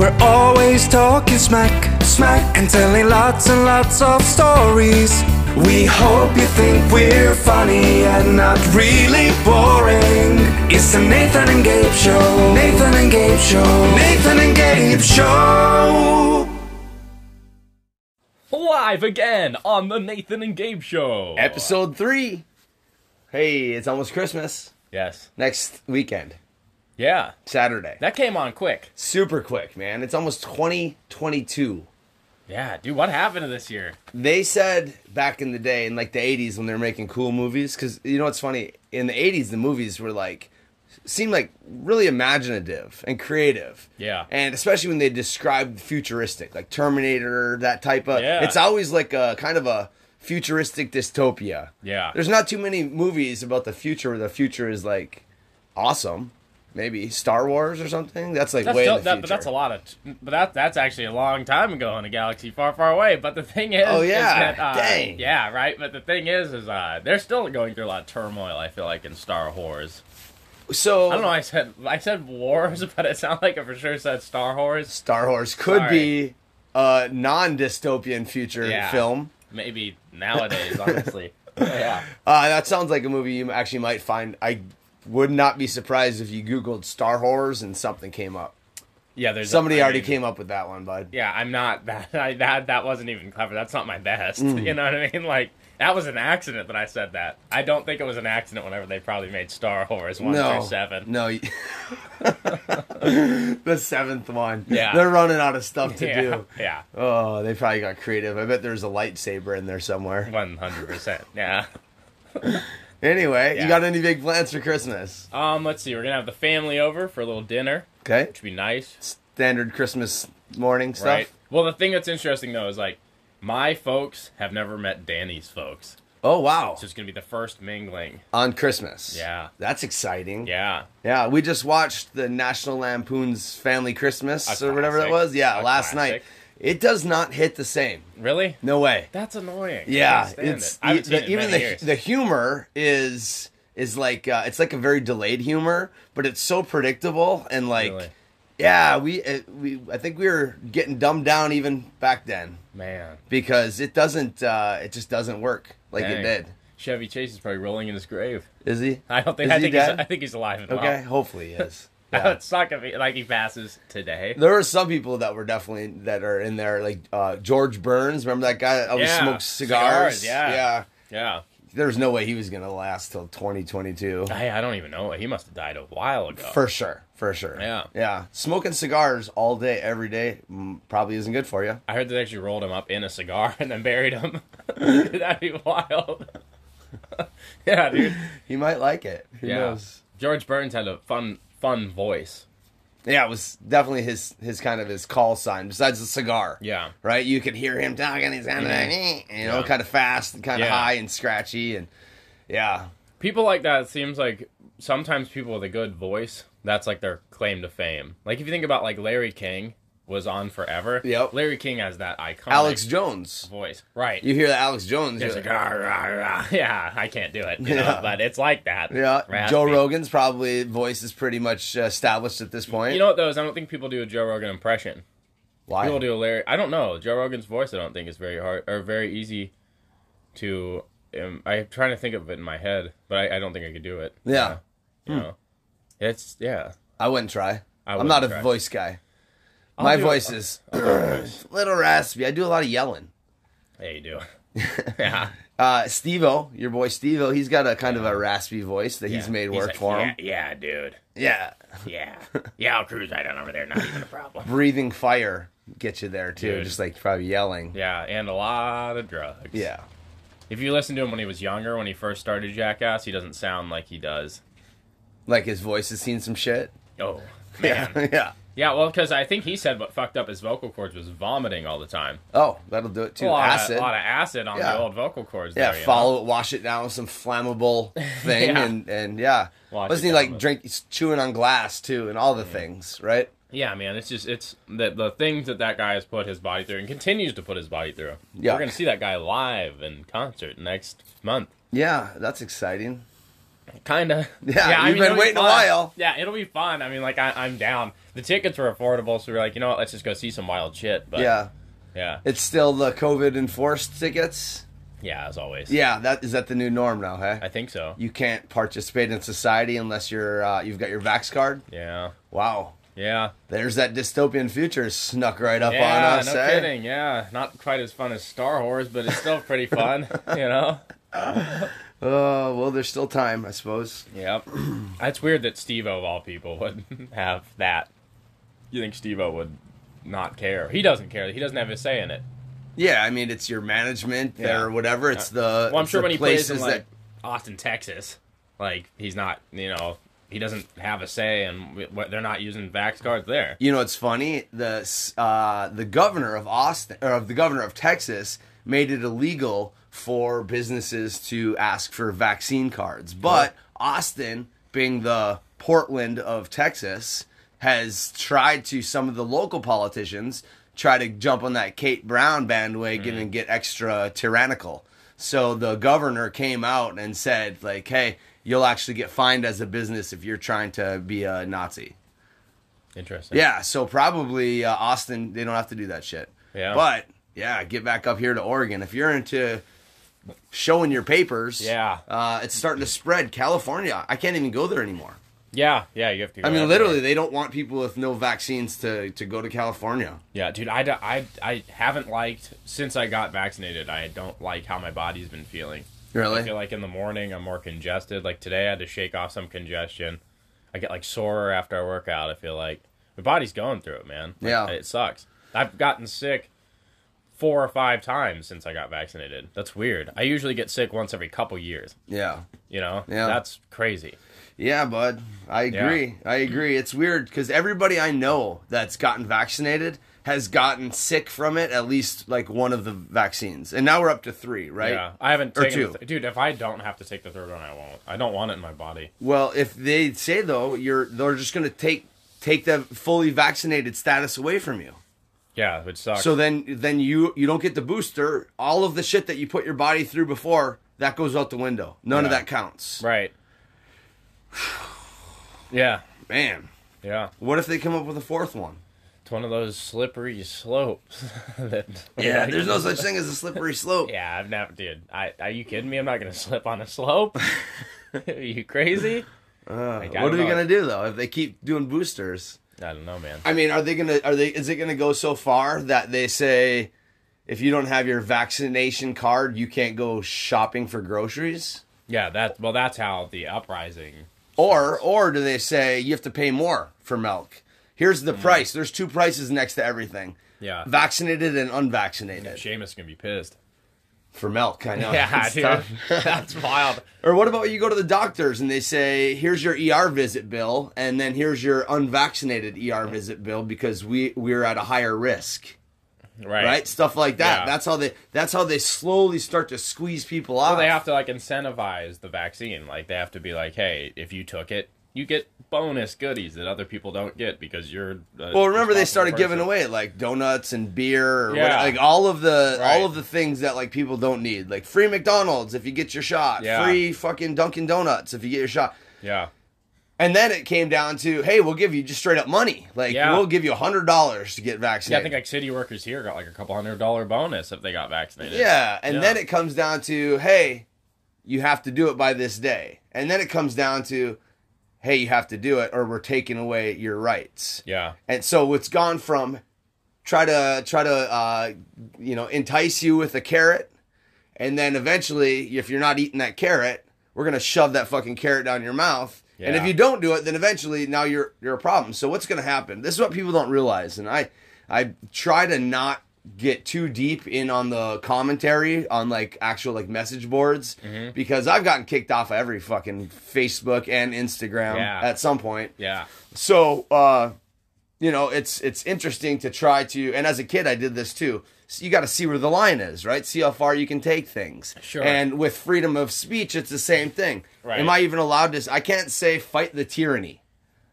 We're always talking smack, smack, and telling lots and lots of stories. We hope you think we're funny and not really boring. It's the Nathan and Gabe Show. Nathan and Gabe Show. Nathan and Gabe Show. Live again on the Nathan and Gabe Show. Episode three. Hey, it's almost Christmas. Yes. Next weekend, Yeah. Saturday. That came on quick. Super quick, man. It's almost 2022. Yeah, dude, what happened to this year? They said back in the day, in like the 80s, when they were making cool movies, because you know what's funny? In the 80s, the movies were like, seemed like really imaginative and creative. Yeah. And especially when they described futuristic, like Terminator, that type of. Yeah. It's always like a kind of a futuristic dystopia. Yeah. There's not too many movies about the future where the future is like awesome. Maybe Star Wars or something. That's like That's way still, in the that, future. but that's a lot of. But that that's actually a long time ago in a galaxy far, far away. But the thing is, Oh, is yeah. that, uh, Dang. yeah, right. But the thing is, is uh, they're still going through a lot of turmoil. I feel like in Star Wars. So I don't know. I said I said wars, but it sounded like it for sure said Star Wars. Star Whores could Sorry. be a non-dystopian future Yeah. film. Maybe nowadays, honestly. yeah. Uh, that sounds like a movie you actually might find. I would not be surprised if you Googled Star Whores and something came up. Yeah. There's Somebody I already mean, came up with that one, bud. Yeah, I'm not that. I, that that wasn't even clever. That's not my best. Mm. You know what I mean? Like that was an accident that I said that. I don't think it was an accident. Whenever they probably made Star Wars one no, through seven. no. the seventh one. Yeah. they're running out of stuff to yeah, do. yeah, Oh, they probably got creative. I bet there's a lightsaber in there somewhere. one hundred percent. Yeah. Anyway, Yeah. you got any big plans for Christmas? Um, let's see. We're gonna have the family over for a little dinner, Okay, which would be nice, standard Christmas morning stuff. right? Well, the thing that's interesting though is like my folks have never met Danny's folks, Oh wow, so it's gonna be the first mingling. on Christmas. Yeah. that's exciting. Yeah. Yeah, we just watched the National Lampoon's Family Christmas A or whatever that was. Yeah, A last classic. night. It does not hit the same. Really? No way. That's annoying. Yeah, it's it. The- even the years. the humor is is like uh, it's like a very delayed humor, but it's so predictable and like Really? yeah, we uh, we I think we were getting dumbed down even back then Man. because it doesn't uh, it just doesn't work like it did. Chevy Chase is probably rolling in his grave. Is he? I don't think. Is I think. He's. I think he's alive and well. Okay, hopefully he is. Yeah. it's not gonna be like he passes today. There are some people that were definitely that are in there, like uh, George Burns. Remember that guy that always Yeah, smoked cigars? cigars, yeah. yeah. Yeah. There's no way he was gonna last till 2022. I, I don't even know. He must have died a while ago. For sure, for sure. Yeah. yeah. Smoking cigars all day, every day, mm, probably isn't good for you. I heard they actually rolled him up in a cigar and then buried him. That'd be wild. yeah, dude. He might like it. Who Yeah. knows? George Burns had a fun, fun voice. Yeah, it was definitely his his kind of his call sign. Besides the cigar, Yeah. right. You could hear him talking. He's kind of like, eh, you know, Yeah. kind of fast and kind of Yeah. high and scratchy, and yeah, People like that. It seems like sometimes people with a good voice. That's like their claim to fame. Like if you think about like Larry King was on forever. Yep. Larry King has that iconic Alex Jones. voice. Right. You hear that Alex Jones? It's you're like, like, "Rah, rah, rah." yeah, I can't do it, you know, Yeah. but it's like that. Yeah, Raspy. Joe Rogan's probably voice is pretty much uh, established at this point. You know what though? Is I don't think people do a Joe Rogan impression. why? People do a Larry. I don't know. Joe Rogan's voice. I don't think is very hard or very easy to. Um, I'm trying to think of it in my head, but I, I don't think I could do it. Yeah. You know, it's yeah. I wouldn't try. I I'm wouldn't not a try. voice guy. I'll My do- voice is a little raspy. I do a lot of yelling. Yeah, you do. yeah. Uh, Steve-O, your boy Steve-O, he's got a kind of a raspy voice that he's Yeah. made work like, for him. Yeah, dude. Yeah. Yeah. Yeah, I'll cruise right on over there. Not even a problem. Breathing fire gets you there too, Dude. just like probably yelling. Yeah, and a lot of drugs. Yeah. If you listen to him when he was younger, when he first started Jackass, he doesn't sound like he does. Like his voice has seen some shit. Oh, man. yeah. yeah, well, because I think he said what fucked up his vocal cords was vomiting all the time. Oh, that'll do it too. a lot, Acid. Of, a lot of acid on Yeah. the old vocal cords. yeah, there, follow it, wash it down with some flammable thing, Yeah. and and yeah, Wash wasn't he like drink chewing on glass too, and all the things, right? Yeah, man, it's just it's the the things that that guy has put his body through and continues to put his body through. Yeah. We're gonna see that guy live in concert next month. Yeah, that's exciting. Kind of. Yeah, yeah, you've been it'll be waiting a while. Yeah, it'll be fun. I mean, like I, I'm down. The tickets were affordable, so we're like, you know what? Let's just go see some wild shit. But yeah, yeah, it's still the COVID enforced tickets. yeah. As always. Yeah, that is that the new norm now, hey? I think so. You can't participate in society unless you're uh, you've got your vax card. Yeah. Wow, Yeah. there's that dystopian future snuck right up yeah. on us. no eh? kidding. Yeah. Not quite as fun as Star Wars, but it's still pretty fun. you know. Oh well, there's still time, I suppose. Yep. That's weird that Steve of all people would have that. You think Steve would not care? He doesn't care. He doesn't have a say in it. Yeah, I mean it's your management Yeah. or whatever. It's the Well, I'm sure when he plays in places like that Austin, Texas, like he's not, you know, he doesn't have a say, and they're not using vax cards there. You know, it's funny. The uh, the governor of Austin or of the governor of Texas made it illegal for businesses to ask for vaccine cards, but Austin, being the Portland of Texas, has tried to some of the local politicians try to jump on that Kate Brown bandwagon and get extra tyrannical. So the governor came out and said, like, "Hey, you'll actually get fined as a business if you're trying to be a Nazi." Interesting. Yeah, so probably uh, Austin, they don't have to do that shit. Yeah. But yeah, get back up here to Oregon. If you're into showing your papers, Yeah. uh, it's starting to spread. California, I can't even go there anymore. Yeah, yeah. You have to. Go I mean, literally, they don't want people with no vaccines to, to go to California. Yeah, dude. I, I, I haven't liked since I got vaccinated. I don't like how my body's been feeling. Really? I feel like in the morning I'm more congested. Like today, I had to shake off some congestion. I get like sore after I work out. I feel like my body's going through it, man. Like, Yeah. it sucks. I've gotten sick four or five times since I got vaccinated. That's weird. I usually get sick once every couple years. Yeah. You know, Yeah. that's crazy. Yeah, bud. I agree. I agree. It's weird because everybody I know that's gotten vaccinated has gotten sick from it, at least like one of the vaccines. And now we're up to three, right? Yeah, I haven't Or taken. two. Th- dude, if I don't have to take the third one, I won't. I don't want it in my body. Well, if they say though, you're they're just going to take take the fully vaccinated status away from you. Yeah, which sucks. So then then you you don't get the booster. All of the shit that you put your body through before that goes out the window. None of that counts. right. Yeah, Man, yeah. what if they come up with a fourth one? It's one of those slippery slopes. that, Yeah, there's no such thing as a slippery slope. Yeah, I've never, dude. I, are you kidding me? I'm not gonna slip on a slope. are you crazy? Uh, like, what are know. gonna do though if they keep doing boosters? I don't know, man. I mean, are they gonna are they is it gonna go so far that they say if you don't have your vaccination card, you can't go shopping for groceries? Yeah, that. Well, that's how the uprising. Or or do they say you have to pay more for milk? Here's the hmm. price. There's two prices next to everything. Yeah. Vaccinated and unvaccinated. Seamus gonna be pissed. For milk, I know. Yeah, It's dude. tough. that's wild. Or what about when you go to the doctors and they say, here's your ER visit bill, and then here's your unvaccinated ER visit bill because we we're at a higher risk. Right. Right? Stuff like that. Yeah. That's how they that's how they slowly start to squeeze people out. Well, they have to like incentivize the vaccine. Like they have to be like, hey, if you took it, you get bonus goodies that other people don't get because you're. A Well, remember they started giving away like donuts and beer, or Yeah. what, like all of the Right. all of the things that like people don't need, like free McDonald's if you get your shot, Yeah. free fucking Dunkin' Donuts if you get your shot. Yeah. And then it came down to, hey, we'll give you just straight up money, like Yeah. we'll give you a hundred dollars to get vaccinated. Yeah, I think like city workers here got like a couple hundred dollar bonus if they got vaccinated. Yeah, and Yeah. then it comes down to, hey, you have to do it by this day. And then it comes down to, hey, you have to do it or we're taking away your rights. Yeah. And so it's gone from try to try to uh, you know entice you with a carrot, and then eventually, if you're not eating that carrot, we're gonna shove that fucking carrot down your mouth. And if you don't do it, then eventually now you're you're a problem. So what's gonna happen? This is what people don't realize, and I I try to not get too deep in on the commentary on like actual like message boards Mm-hmm. because I've gotten kicked off of every fucking Facebook and Instagram Yeah. at some point. Yeah. So, uh, you know, it's it's interesting to try to, and as a kid, I did this too. So you got to see where the line is, right? See how far you can take things. Sure. And with freedom of speech, it's the same thing. Right. Am I even allowed to? I can't say fight the tyranny.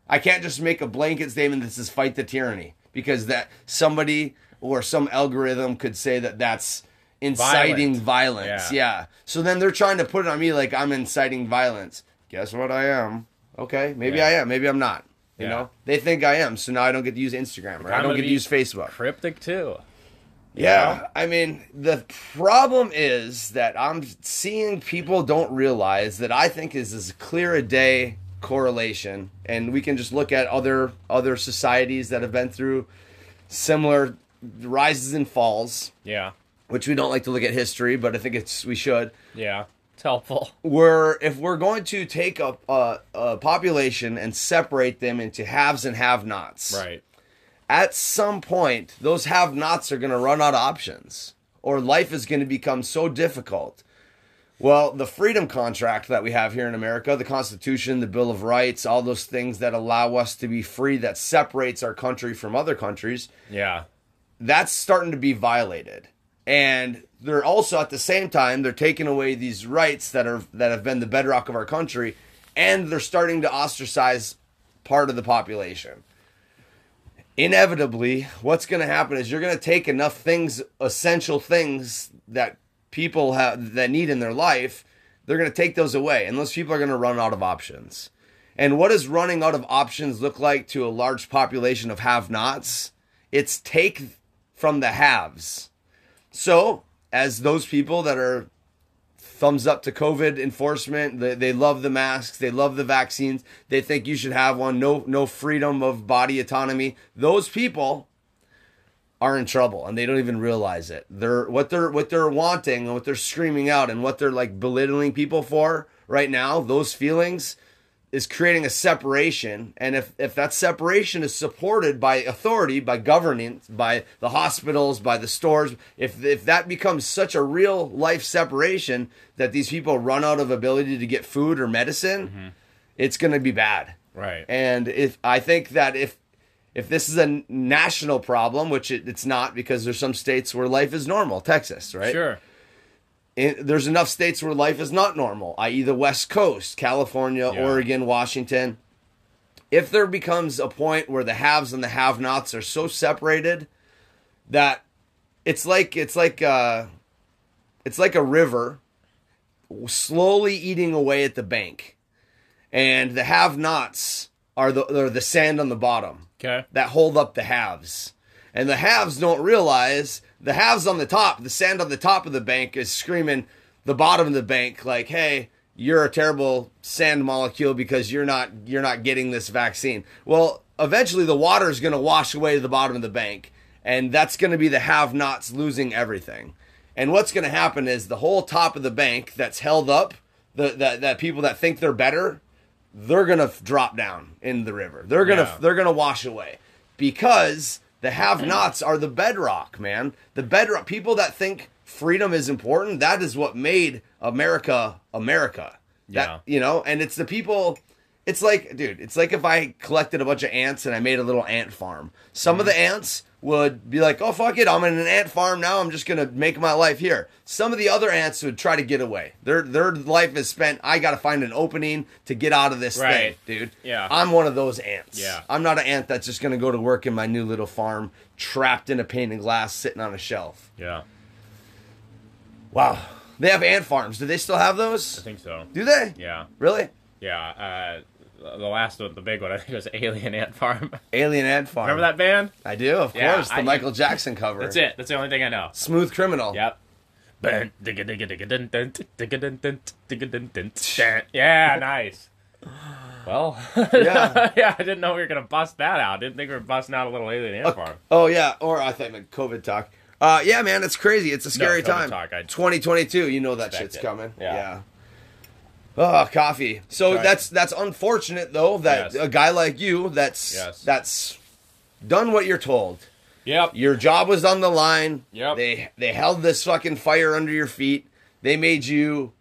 I can't just make a blanket statement that says fight the tyranny because that somebody or some algorithm could say that that's inciting Violent. violence. Yeah. Yeah. So then they're trying to put it on me like I'm inciting violence. guess what I am. Okay, maybe Yeah. I am. Maybe I'm not. You Yeah. know, they think I am, so now I don't get to use Instagram or I don't get to use Facebook. Cryptic too. Yeah, I mean, the problem is that I'm seeing people don't realize that I think is as clear a day correlation, and we can just look at other other societies that have been through similar rises and falls, Yeah. which we don't like to look at history, but I think it's we should. Yeah. It's helpful. We're if we're going to take a, a, a population and separate them into haves and have-nots, Right. at some point, those have nots are going to run out of options, or life is going to become so difficult. Well, the freedom contract that we have here in America, the Constitution, the Bill of Rights, all those things that allow us to be free, that separates our country from other countries, Yeah. That's starting to be violated. And they're also at the same time they're taking away these rights that are that have been the bedrock of our country, and they're starting to ostracize part of the population. Inevitably, what's going to happen is you're going to take enough things, essential things that people have that need in their life, they're going to take those away, and those people are going to run out of options. And what does running out of options look like to a large population of have-nots? It's take from the haves. So, as those people that are thumbs up to COVID enforcement, they, they love the masks, they love the vaccines, they think you should have one, no no freedom of body autonomy. Those people are in trouble and they don't even realize it. They're what they're what they're wanting and what they're screaming out and what they're like belittling people for right now, those feelings is creating a separation and if if that separation is supported by authority by governance by the hospitals by the stores if if that becomes such a real life separation that these people run out of ability to get food or medicine mm-hmm. it's going to be bad Right. and if I think that if if this is a national problem, which it, it's not because there's some states where life is normal, Texas, right? Sure. In, there's enough states where life is not normal, i.e., the West Coast, California, Yeah. Oregon, Washington. If there becomes a point where the haves and the have-nots are so separated that it's like it's like uh, it's like a river slowly eating away at the bank, and the have-nots are the are the sand on the bottom Okay. that hold up the haves, And the haves don't realize the halves on the top, the sand on the top of the bank is screaming the bottom of the bank like, "Hey, you're a terrible sand molecule because you're not you're not getting this vaccine." Well, eventually the water is going to wash away to the bottom of the bank, and that's going to be the have-nots losing everything. And what's going to happen is the whole top of the bank that's held up, the that that people that think they're better, they're gonna f- drop down in the river. They're gonna Yeah. they're gonna wash away because the have-nots are the bedrock, man. The bedrock. People that think freedom is important. That is what made America America. That, Yeah. You know, and it's the people. It's like, dude, it's like if I collected a bunch of ants and I made a little ant farm. Some of mm-hmm. the ants would be like, "Oh fuck it, I'm in an ant farm now. I'm just gonna make my life here." Some of the other ants would try to get away. Their their life is spent. I got to find an opening to get out of this Right. thing, dude. Yeah. I'm one of those ants. Yeah. I'm not an ant that's just gonna go to work in my new little farm, trapped in a pane of glass, sitting on a shelf. Yeah. Wow. They have ant farms. Do they still have those? I think so. Do they? Yeah. Really? Yeah. Uh, the last one, the big one, I think it was Alien Ant Farm. Alien ant farm. Remember that band? I do, of Yeah, course. The I- Michael Jackson cover. That's it. That's the only thing I know. Smooth Criminal. Yep. Yeah, nice. Well, Yeah. yeah, I didn't know we were gonna bust that out. Didn't think we were busting out a little alien ant farm. Oh yeah, or I thought meant COVID talk. Uh, yeah, man, it's crazy. It's a scary COVID time. talk, 2022, you know that expect shit's it. coming. Yeah. Yeah. Oh, coffee. So Right. that's that's unfortunate though that Yes. a guy like you that's Yes. that's done what you're told. Yep. Your job was on the line. Yep. They they held this fucking fire under your feet. They made you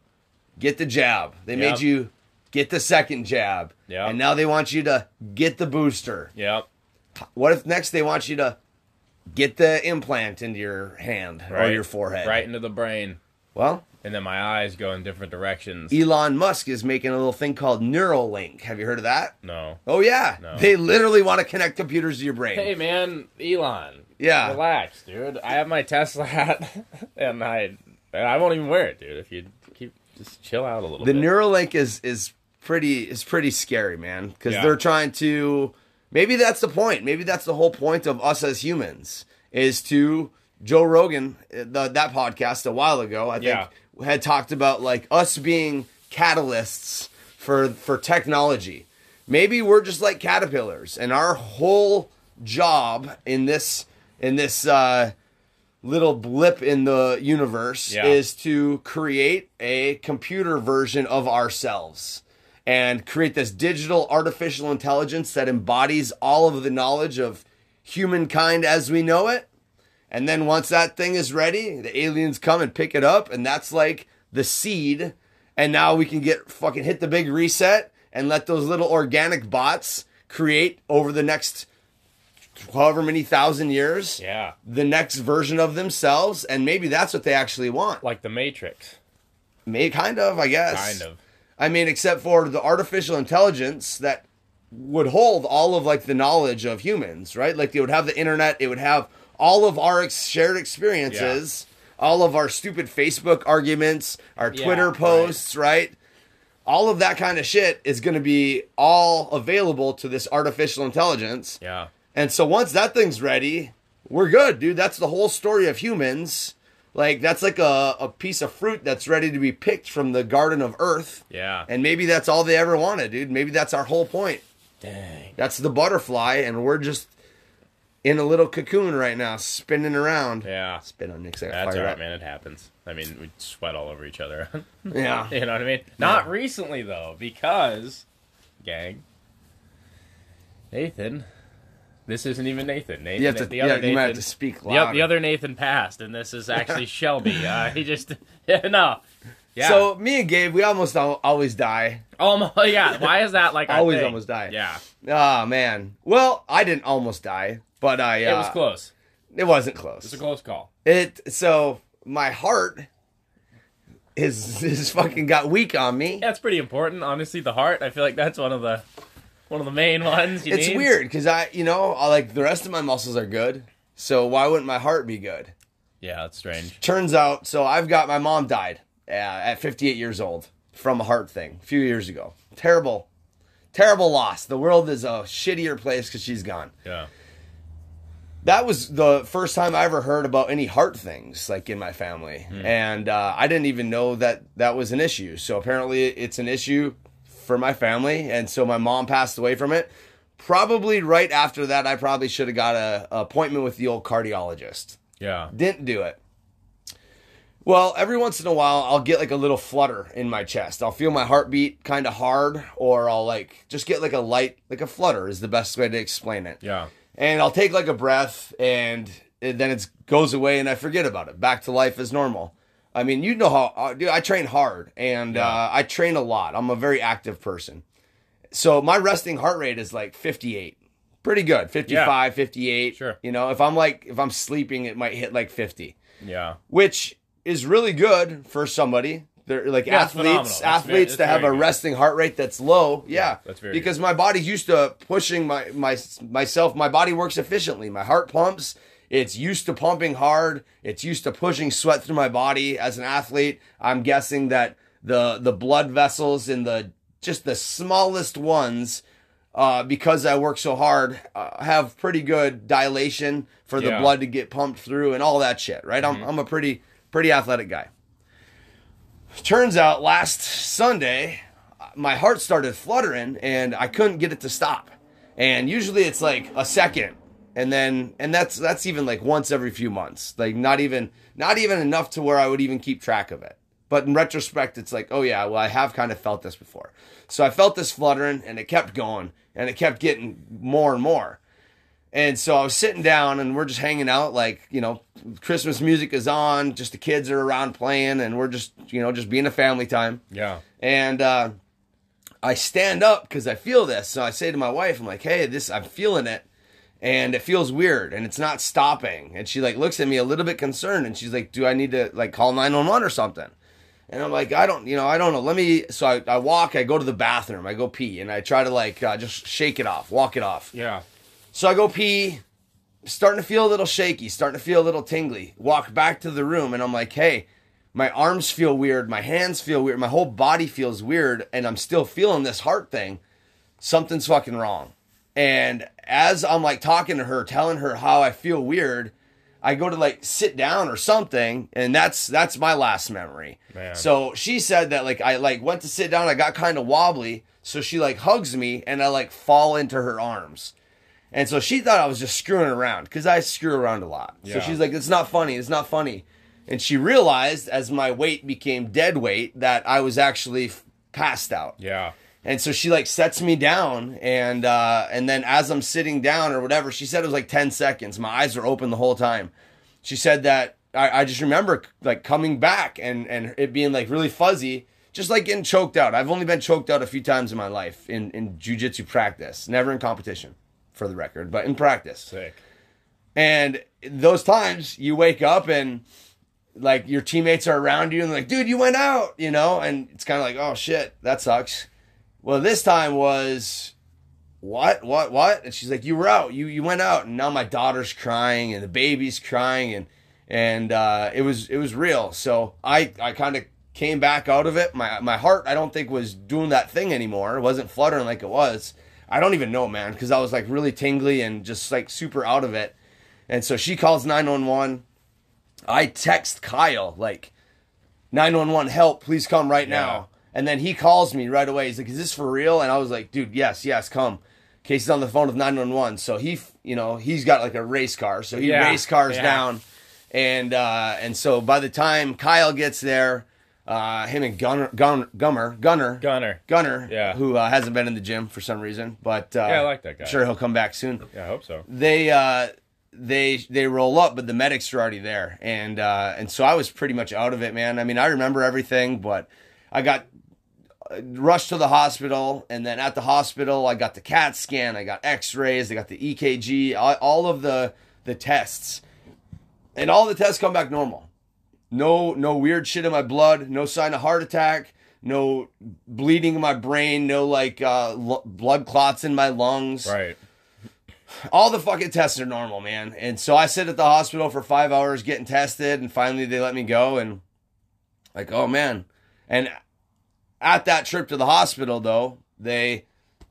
get the jab. They Yep. made you get the second jab. Yep. And now they want you to get the booster. Yep. What if next they want you to get the implant into your hand or your forehead? Right into the brain, Well, and then my eyes go in different directions. Elon Musk is making a little thing called Neuralink. Have you heard of that? no. Oh yeah. No. They literally want to connect computers to your brain. Hey man, Elon. Yeah. Relax, dude. I have my Tesla hat, and I and I won't even wear it, dude. If you keep just chill out a little The bit. Neuralink is is pretty it's pretty scary, man. Because Yeah. they're trying to. Maybe that's the point. Maybe that's the whole point of us as humans is to Joe Rogan, uh, the, that podcast a while ago. I think Yeah. Had talked about like us being catalysts for for technology. Maybe we're just like caterpillars, and our whole job in this in this uh, little blip in the universe Yeah. is to create a computer version of ourselves and create this digital artificial intelligence that embodies all of the knowledge of humankind as we know it. And then once that thing is ready, the aliens come and pick it up, and that's like the seed. And now we can get fucking hit the big reset and let those little organic bots create over the next however many thousand years Yeah. the next version of themselves. And maybe that's what they actually want. Like the Matrix. May kind of, I guess. Kind of. I mean, except for the artificial intelligence that would hold all of like the knowledge of humans, right? Like they would have the internet, it would have all of our ex- shared experiences, all of our stupid Facebook arguments, our Yeah, Twitter right. posts, right? All of that kind of shit is going to be all available to this artificial intelligence. Yeah. And so once that thing's ready, we're good, dude. That's the whole story of humans. Like that's like a, a piece of fruit that's ready to be picked from the garden of earth. Yeah. And maybe that's all they ever wanted, dude. Maybe that's our whole point. Dang. That's the butterfly, and we're just in a little cocoon right now, spinning around. Yeah. Spin on Nick's. That's fired alright, up. man. It happens. I mean, we sweat all over each other. Yeah. you know what I mean? Not recently though, because gang. Nathan. This isn't even Nathan. Nathan. You have to, the yeah, other you Nathan. might have to speak the, louder. the other Nathan passed, and this is actually Shelby. Uh, he just yeah, no. Yeah. So me and Gabe, we almost al- always die. almost yeah. Why is that like Always almost die. Yeah. Oh man. Well, I didn't almost die, but I. Uh, It was close. It wasn't close. It's a close call. It so my heart is is fucking got weak on me. That's pretty important. Honestly, the heart. I feel like that's one of the one of the main ones. You It's need. weird because I, you know, I, like the rest of my muscles are good. So why wouldn't my heart be good? Yeah, that's strange. Turns out, so I've got my mom died uh, at 58 years old from a heart thing a few years ago. Terrible, terrible loss. The world is a shittier place because she's gone. Yeah. That was the first time I ever heard about any heart things like in my family, and uh, I didn't even know that that was an issue. So apparently, it's an issue for my family, and so my mom passed away from it. Probably right after that, I probably should have got a, a appointment with the old cardiologist. Yeah. Didn't do it. Well, every once in a while, I'll get like a little flutter in my chest. I'll feel my heartbeat kind of hard, or I'll like just get like a light, like a flutter is the best way to explain it Yeah. And I'll take like a breath, and then it goes away, and I forget about it. Back to life as normal. I mean, you know how, uh, dude. I train hard, and Yeah. uh, I train a lot. I'm a very active person, so my resting heart rate is like 58. Pretty good, 55, 58. Sure. You know, if I'm like if I'm sleeping, it might hit like 50, Yeah. which is really good for somebody. They're like Yeah, athletes, athletes that have a good. resting heart rate that's low. Yeah, that's very because my body's used to pushing my my myself. My body works efficiently. My heart pumps. It's used to pumping hard. It's used to pushing sweat through my body. As an athlete, I'm guessing that the the blood vessels in the just the smallest ones, uh, because I work so hard, uh, have pretty good dilation for the Yeah. blood to get pumped through and all that shit. Right? I'm I'm a pretty pretty athletic guy. Turns out last Sunday, my heart started fluttering and I couldn't get it to stop. And usually it's like a second. And then and that's that's even like once every few months. Like not even not even enough to where I would even keep track of it. But in retrospect it's like, oh yeah, well I have kind of felt this before. So I felt this fluttering and it kept going and it kept getting more and more. And so I was sitting down and we're just hanging out, like, you know, Christmas music is on, just the kids are around playing, and we're just, you know, just being a family time. Yeah. And uh, I stand up because I feel this. So I say to my wife, I'm like, hey, this, I'm feeling it. And it feels weird and it's not stopping. And she like looks at me a little bit concerned and she's like, do I need to like call 911 or something? And I'm like, I don't, you know, I don't know. Let me, so I, I walk, I go to the bathroom, I go pee and I try to like uh, just shake it off, walk it off. Yeah. So I go pee, starting to feel a little shaky, starting to feel a little tingly. Walk back to the room, and I'm like, hey, my arms feel weird, my hands feel weird, my whole body feels weird, and I'm still feeling this heart thing. Something's fucking wrong. And as I'm like talking to her, telling her how I feel weird, I go to like sit down or something, and that's that's my last memory. Man. So she said that like I like went to sit down, I got kind of wobbly, so she like hugs me, and I like fall into her arms. And so she thought I was just screwing around because I screw around a lot. So she's like, "It's not funny. It's not funny." And she realized as my weight became dead weight that I was actually f- passed out. Yeah. And so she like sets me down, and uh, and then as I'm sitting down or whatever, she said it was like ten seconds. My eyes were open the whole time. She said that I, I just remember like coming back and and it being like really fuzzy, just like getting choked out. I've only been choked out a few times in my life in in jujitsu practice, never in competition, for the record, but in practice. Sick. And those times you wake up and like your teammates are around you and like, dude, you went out, you know? And it's kind of like, oh shit, that sucks. Well, this time was what, what, what? And she's like, you were out, you, you went out. And now my daughter's crying and the baby's crying and, and, uh, it was, it was real. So I, I kind of came back out of it. My, my heart, I don't think was doing that thing anymore. It wasn't fluttering like it was. I don't even know, man, because I was like really tingly and just like super out of it. And so she calls 911. I text Kyle, like, 911, help, please come right Yeah. now. And then he calls me right away. He's like, is this for real? And I was like, dude, yes, yes, come. Casey's on the phone with 911. So he, you know, he's got like a race car. So he Yeah, race cars yeah. down. And, uh, and so by the time Kyle gets there, uh, him and Gunner, Gunner, Gummer, Gunner, Gunner. Gunner, Yeah. who uh, hasn't been in the gym for some reason, but uh, Yeah, I like that guy. Sure, he'll come back soon Yeah, I hope so. they uh they they roll up but the medics are already there and uh and so i was pretty much out of it man i mean i remember everything but i got uh, rushed to the hospital and then at the hospital i got the cat scan i got x-rays i got the ekg all, all of the the tests and all the tests come back normal no no weird shit in my blood no sign of heart attack no bleeding in my brain no like uh l- blood clots in my lungs Right. all the fucking tests are normal, man. And so I sit at the hospital for five hours getting tested, and finally they let me go. And like, oh man. And at that trip to the hospital, though, they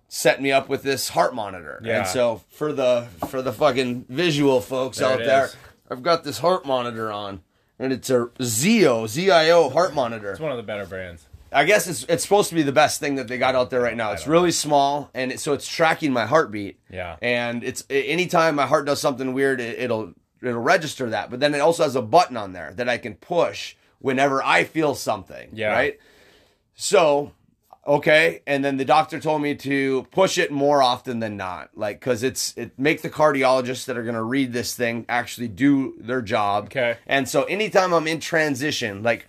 set me up with this heart monitor. Yeah. And so for the for the fucking visual folks There out there, is. I've got this heart monitor on, and it's a Zio Z-I-O heart monitor. It's one of the better brands. I guess it's it's supposed to be the best thing that they got out there right now. It's really small, and it, so it's tracking my heartbeat. Yeah. And it's anytime my heart does something weird, it, it'll it'll register that. But then it also has a button on there that I can push whenever I feel something. Yeah. Right. So, okay, and then the doctor told me to push it more often than not, like because it's it make the cardiologists that are gonna read this thing actually do their job. Okay. And so anytime I'm in transition, like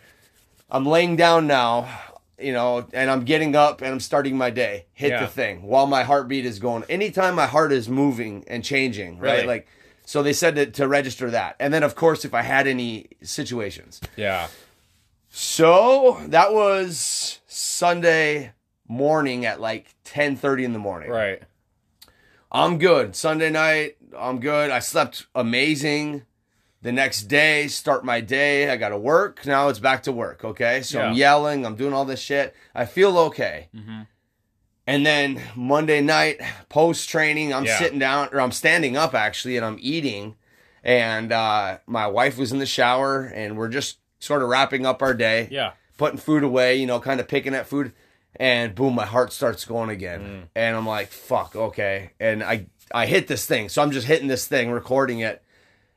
I'm laying down now, you know, and I'm getting up and I'm starting my day. Hit Yeah. the thing while my heartbeat is going. Anytime my heart is moving and changing, right? Really? Like, so they said to, to register that. And then, of course, if I had any situations. Yeah. So that was Sunday morning at like 10:30 in the morning. Right. I'm good. Sunday night, I'm good. I slept amazing. The next day, start my day. I got to work. Now it's back to work. Okay. So I'm yelling. I'm doing all this shit. I feel okay. And then Monday night, post training, I'm Yeah. sitting down or I'm standing up actually and I'm eating. And uh, my wife was in the shower and we're just sort of wrapping up our day Yeah. Putting food away, you know, kind of picking at food, and boom, my heart starts going again, Mm. and I'm like, fuck, okay, and I I hit this thing, so I'm just hitting this thing, recording it,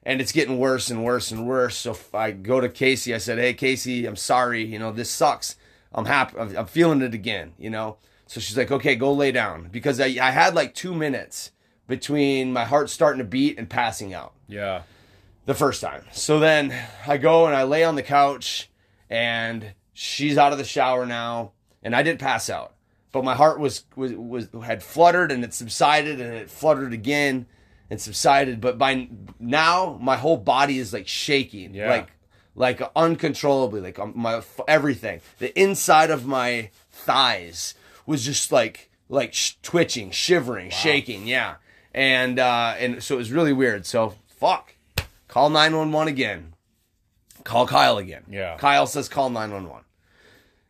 and it's getting worse and worse and worse. So I go to Casey, I said, hey Casey, I'm sorry, you know, this sucks. I'm happy, I'm, I'm feeling it again, you know. So she's like, okay, go lay down because I I had like two minutes between my heart starting to beat and passing out Yeah. the first time. So then I go and I lay on the couch and she's out of the shower now and I didn't pass out. But my heart was was, was had fluttered and it subsided and it fluttered again and subsided but by now my whole body is like shaking Yeah. like like uncontrollably like um, my everything the inside of my thighs was just like like sh- twitching shivering shaking yeah and uh and so it was really weird so fuck call 911 again call Kyle again. Yeah. Kyle says call 911.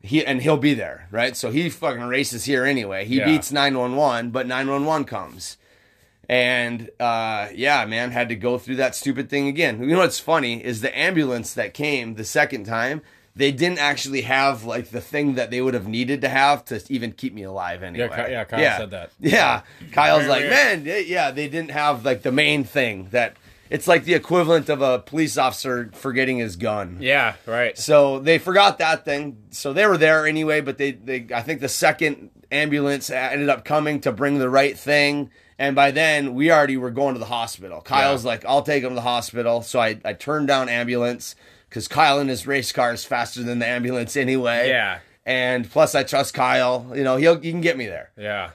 He and he'll be there, right? So he fucking races here anyway. He Yeah. beats 911, but 911 comes. And uh yeah, man, had to go through that stupid thing again. You know what's funny is the ambulance that came the second time, they didn't actually have like the thing that they would have needed to have to even keep me alive anyway. Ky- yeah, Kyle said that. Yeah. Kyle's like, man, yeah, yeah, they didn't have like the main thing that it's like the equivalent of a police officer forgetting his gun. Yeah, right. So they forgot that thing. So they were there anyway, but they, they I think the second ambulance ended up coming to bring the right thing. And by then we already were going to the hospital. Kyle's Yeah. like, I'll take him to the hospital. So I, I turned down ambulance because Kyle in his race car is faster than the ambulance anyway. Yeah. And plus I trust Kyle. You know, he'll he can get me there. Yeah.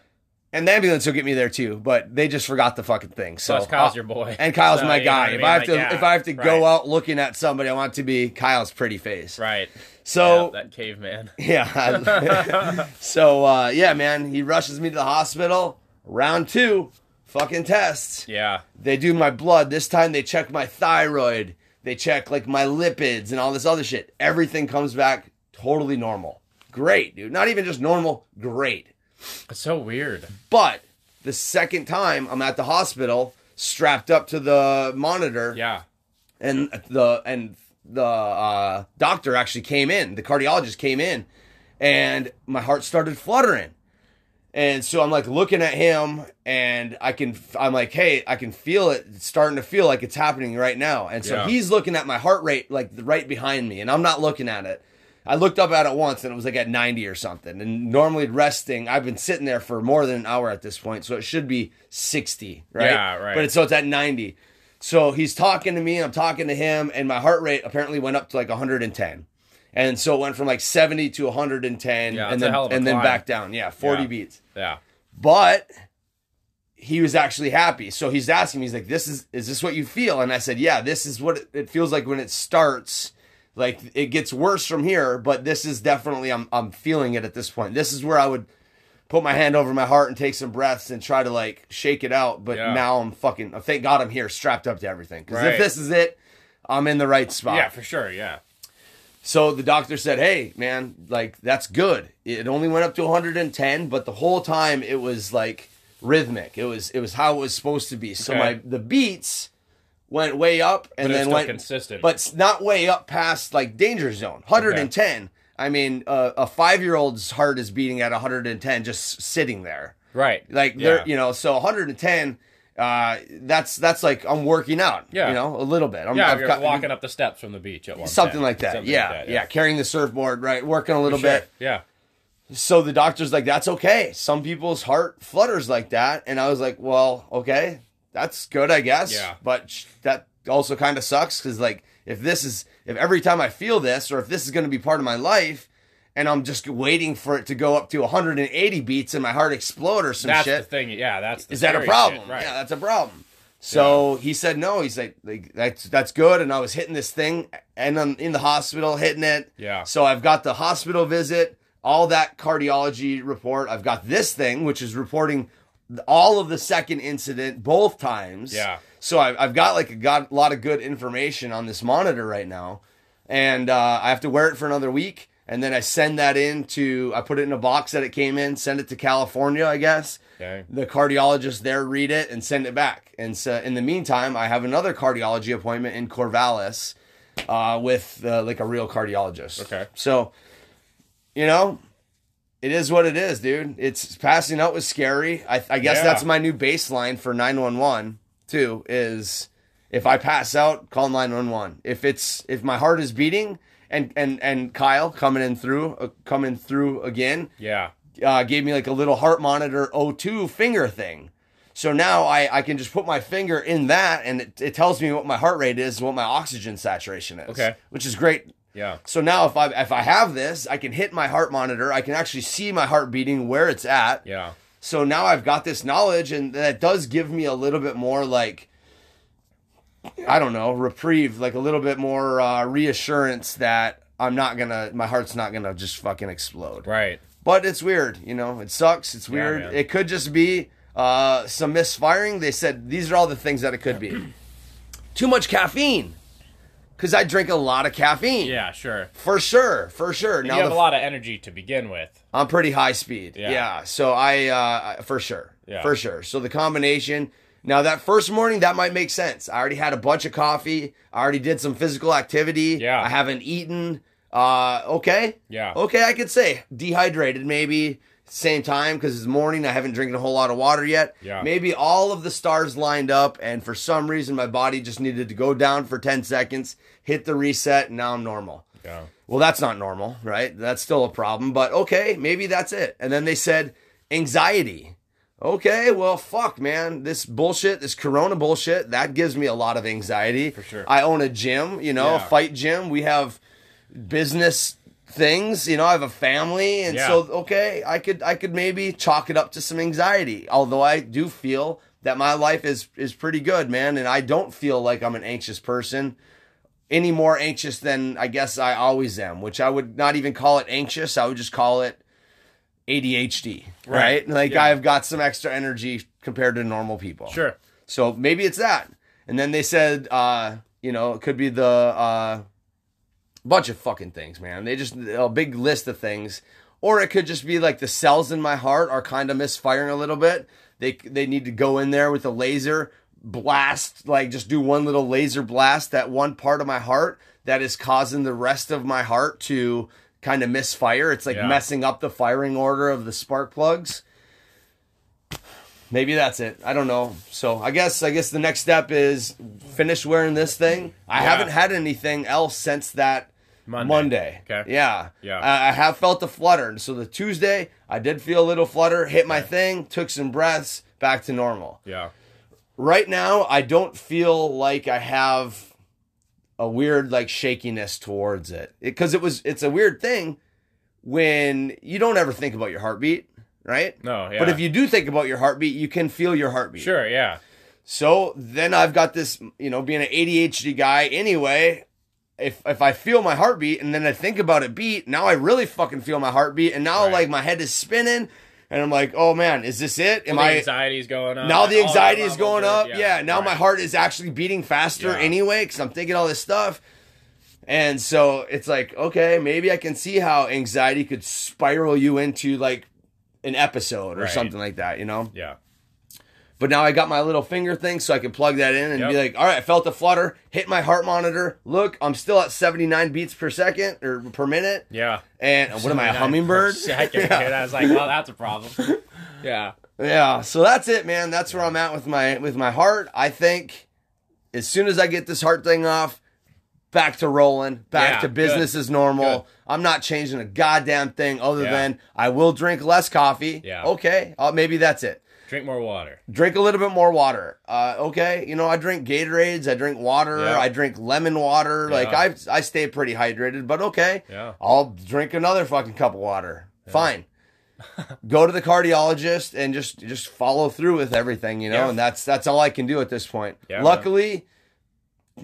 And the ambulance will get me there too, but they just forgot the fucking thing. So Plus, Kyle's uh, your boy. and Kyle's So, my you know guy. what I if? I have to, if I have to go out looking at somebody, I want to be Kyle's pretty face. Right. So Yeah, that caveman. yeah. so uh, yeah, man, he rushes me to the hospital. Round two, fucking tests. Yeah. They do my blood. This time they check my thyroid. They check like my lipids and all this other shit. Everything comes back totally normal. Great, dude. Not even just normal, great. It's so weird. But the second time I'm at the hospital, strapped up to the monitor, Yeah. and the and the uh, doctor actually came in. The cardiologist came in, and my heart started fluttering. And so I'm like looking at him, and I can I'm like, hey, I can feel it it's starting to feel like it's happening right now. And so Yeah. he's looking at my heart rate like right behind me, and I'm not looking at it. I looked up at it once, and it was like at 90 or something. And normally resting, I've been sitting there for more than an hour at this point, so it should be 60, right? Yeah, right. But it's so it's at 90. So he's talking to me, I'm talking to him, and my heart rate apparently went up to like 110. And so it went from like 70 to 110 Yeah, and then and then back down. Yeah, 40 Yeah. beats. Yeah. But he was actually happy. So he's asking me, he's like, This is is this what you feel? And I said, Yeah, this is what it feels like when it starts. Like it gets worse from here, but this is definitely I'm I'm feeling it at this point. This is where I would put my hand over my heart and take some breaths and try to like shake it out. But Yeah. now I'm fucking thank God I'm here strapped up to everything. Because Right. if this is it, I'm in the right spot. Yeah, for sure. Yeah. So the doctor said, "Hey, man, like that's good. It only went up to 110, but the whole time it was like rhythmic. It was it was how it was supposed to be. So Okay. my the beats went way up and then went consistent. but not way up past like danger zone. 110. I mean, uh, a 5-year-old's heart is beating at 110 just sitting there. Right. Like yeah. they're, you know, so 110 uh that's that's like I'm working out, Yeah. you know, a little bit. I'm Yeah, I've you're got- walking up the steps from the beach at one something like that. yeah, yeah, carrying the surfboard, right? Working a little Sure. bit. Yeah. So the doctor's like, "That's okay. Some people's heart flutters like that," and I was like, "Well, okay, that's good, I guess." Yeah. But that also kind of sucks because, like, if this is if every time I feel this, or if this is going to be part of my life, and I'm just waiting for it to go up to 180 beats and my heart explode or some That's shit, the thing. Yeah, that's the is that a problem? shit, Right. Yeah, that's a problem. So he said no. He's like, like that's that's good. And I was hitting this thing, and I'm in the hospital hitting it. Yeah. So I've got the hospital visit, all that cardiology report. I've got this thing, which is reporting all of the second incident both times. Yeah. So I've, I've got like a got a lot of good information on this monitor right now, and uh, I have to wear it for another week, and then I send that in to I put it in a box that it came in, send it to California, I guess. Okay. The cardiologist there read it and send it back. And so in the meantime, I have another cardiology appointment in Corvallis uh, with uh, like a real cardiologist. Okay. So, you know, it is what it is, dude. It's passing out was scary. I, I guess Yeah. that's my new baseline for 911 too is if I pass out, call 911. If it's if my heart is beating and and and Kyle coming in through uh, coming through again, Yeah. uh, gave me like a little heart monitor O2 finger thing. So now I, I can just put my finger in that and it, it tells me what my heart rate is, what my oxygen saturation is. Okay. Which is great. Yeah. So now if I if I have this, I can hit my heart monitor. I can actually see my heart beating where it's at. Yeah. So now I've got this knowledge and that does give me a little bit more like I don't know, reprieve, like a little bit more uh, reassurance that I'm not gonna my heart's not gonna just fucking explode. Right. But it's weird, you know. It sucks. It's weird. man. it could just be uh, some misfiring. They said these are all the things that it could be. Too much caffeine. Because I drink a lot of caffeine. Yeah, sure. For sure, for sure. You now have the a lot of energy to begin with. I'm pretty high speed. Yeah. Yeah. So I, uh, for sure. Yeah. For sure. So the combination. Now that first morning, that might make sense. I already had a bunch of coffee. I already did some physical activity. Yeah. I haven't eaten. Uh, okay. Yeah. Okay, I could say dehydrated maybe. Same time because it's morning. I haven't drinking a whole lot of water yet. Yeah. Maybe all of the stars lined up, and for some reason my body just needed to go down for ten seconds, hit the reset, and now I'm normal. Yeah. Well, that's not normal, right? That's still a problem, but okay, maybe that's it. And then they said anxiety. Okay, well, fuck, man. This bullshit, this corona bullshit, that gives me a lot of anxiety. For sure. I own a gym, you know, a Yeah. fight gym. We have business things, you know, I have a family and Yeah. so okay, I could I could maybe chalk it up to some anxiety. Although I do feel that my life is is pretty good, man, and I don't feel like I'm an anxious person any more anxious than I guess I always am, which I would not even call it anxious. I would just call it ADHD, right? Right. Like Yeah. I've got some extra energy compared to normal people. Sure. So maybe it's that. And then they said, uh, you know, it could be the uh, bunch of fucking things, man. They just a big list of things, or it could just be like the cells in my heart are kind of misfiring a little bit. They they need to go in there with a laser blast, like just do one little laser blast that one part of my heart that is causing the rest of my heart to kind of misfire. It's like Yeah. messing up the firing order of the spark plugs. Maybe that's it. I don't know. So I guess I guess the next step is finish wearing this thing. I Yeah. haven't had anything else since that Monday. Monday. Okay. Yeah. Yeah. I, I have felt the flutter. And so the Tuesday, I did feel a little flutter, hit my thing, took some breaths, back to normal. Yeah. Right now, I don't feel like I have a weird like shakiness towards it. Because it, was it's a weird thing when you don't ever think about your heartbeat, right? No, yeah. But if you do think about your heartbeat, you can feel your heartbeat. Sure, yeah. So then I've got this, you know, being an ADHD guy anyway. If if I feel my heartbeat and then I think about it beat, now I really fucking feel my heartbeat, and now Right. like my head is spinning, and I'm like, oh man, is this it? Am the I anxiety's going up. now the anxiety is going up? Yeah, now my heart is actually beating faster Yeah. anyway because I'm thinking all this stuff. And so it's like, okay, maybe I can see how anxiety could spiral you into like an episode or Right. something like that, you know? Yeah. But now I got my little finger thing, so I can plug that in and Yep. be like, all right, I felt the flutter, hit my heart monitor. Look, I'm still at 79 beats per second or per minute. Yeah. And what am I, a hummingbird? Second, dude. I was like, well, that's a problem. Yeah. Yeah, so that's it, man. That's where I'm at with my with my heart. I think as soon as I get this heart thing off, back to rolling, back Yeah, to business good. as normal. Good. I'm not changing a goddamn thing other Yeah. than I will drink less coffee. Yeah. Okay, uh, maybe that's it. Drink more water. drink a little bit more water. Uh, okay, you know I drink Gatorades, I drink water, Yeah. I drink lemon water. Like I I stay pretty hydrated, but okay, Yeah. I'll drink another fucking cup of water. Fine. Go to the cardiologist and just just follow through with everything, you know, Yeah. and that's that's all I can do at this point. Yeah, Luckily,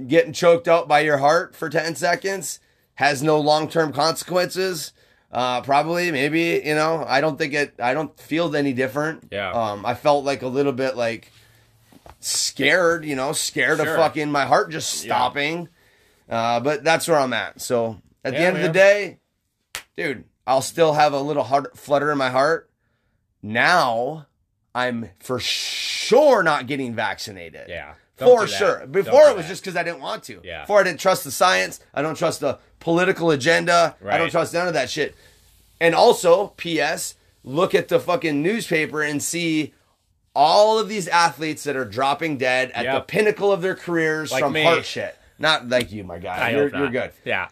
getting choked out by your heart for ten seconds has no long term consequences. Uh, probably, maybe, you know, I don't think it, I don't feel any different. Yeah. Um, I felt like a little bit like scared, you know, scared of fucking my heart just Yeah. stopping. Uh, but that's where I'm at. So at the Yeah, end of the day, dude, I'll still have a little heart flutter in my heart. Now I'm for sure not getting vaccinated. Yeah. Don't For sure. Before it was that. just because I didn't want to. Yeah. Before I didn't trust the science. I don't trust the political agenda. Right. I don't trust none of that shit. And also, P.S. Look at the fucking newspaper and see all of these athletes that are dropping dead at the pinnacle of their careers Like from me. heart shit. Not like you, my guy. I you're, you're good. Yeah.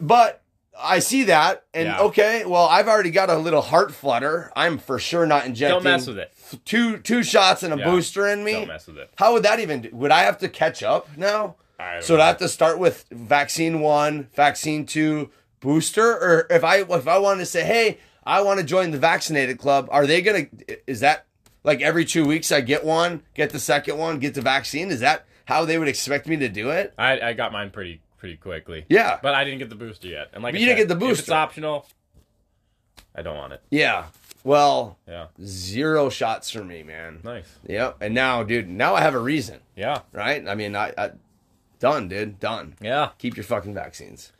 But I see that, and Yeah. okay, well, I've already got a little heart flutter. I'm for sure not injecting. Don't mess with it. Two two shots and a Yeah. booster in me. Don't mess with it. How would that even? do? Would I have to catch up now? I So would I have to start with vaccine one, vaccine two, booster, or if I if I wanted to say, hey, I want to join the vaccinated club, are they gonna? Is that like every two weeks I get one, get the second one, get the vaccine? Is that how they would expect me to do it? I, I got mine pretty pretty quickly. Yeah. But I didn't get the booster yet. And like you didn't get the If it's optional, I don't want it. Yeah. Well, Yeah. zero shots for me, man. Nice. Yep. And now, dude, now I have a reason, Yeah. right? I mean, I, I Done, dude. Done. Yeah. Keep your fucking vaccines.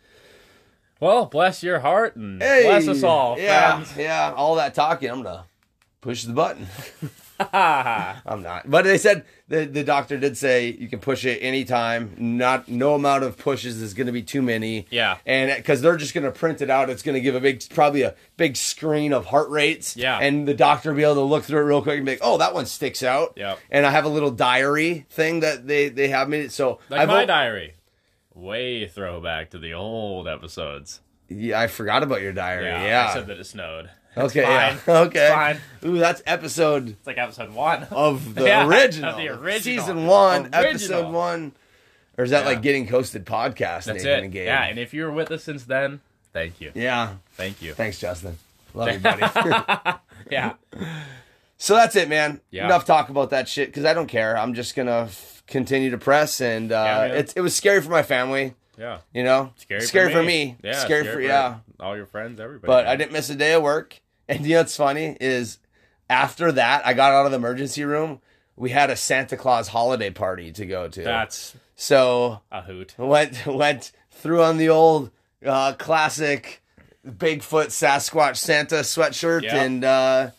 Well, bless your heart and Hey, bless us all, Yeah, friends. yeah. All that talking, I'm gonna push the button. I'm not. But they said the the doctor did say you can push it anytime. Not no amount of pushes is going to be too many. Yeah. And because they're just going to print it out, it's going to give a big, probably a big screen of heart rates. Yeah. And the doctor will be able to look through it real quick and be like, oh, that one sticks out. Yep. And I have a little diary thing that they they have me. So Like I've my al- diary. Way throwback to the old episodes. Yeah, I forgot about your diary. Yeah. Yeah. I said that it snowed. Okay. fine. Yeah. Okay. Fine. Ooh, that's episode It's like episode one. of the Yeah, original. of the original. Season one, Original. episode one. Or is that Yeah. like getting coasted podcast? That's Nathan it. And Gabe? Yeah, and if you were with us since then, thank you. yeah. Thank you. Thanks, Justin. Love you, buddy. Yeah. so that's it, man. Yeah. Enough talk about that shit because I don't care. I'm just gonna f- continue to press, and uh, man. it's it was scary for my family. Yeah. You know, Scary, for me. Yeah. scary, for yeah. all your friends, everybody. But I didn't miss a day of work. And you know what's funny is after that, I got out of the emergency room. We had a Santa Claus holiday party to go to. That's so a hoot. went went through on the old uh, classic Bigfoot Sasquatch Santa sweatshirt Yeah. and uh,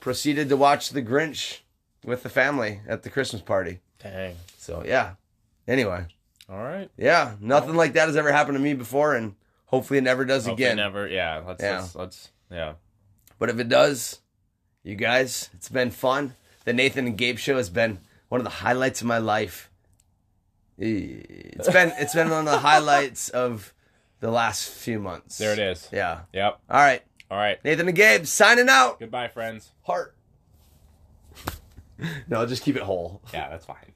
proceeded to watch The Grinch with the family at the Christmas party. Dang. So yeah. Anyway, All right. yeah, nothing like that has ever happened to me before, and hopefully it never does Hopefully again. Never. Yeah. Let's. Yeah. Let's, let's. Yeah. But if it does, you guys, it's been fun. The Nathan and Gabe show has been one of the highlights of my life. It's been it's been one of the highlights of the last few months. There it is. Yeah. Yep. All right. All right. Nathan and Gabe signing out. Goodbye, friends. Heart. no, just keep it whole. Yeah, that's fine.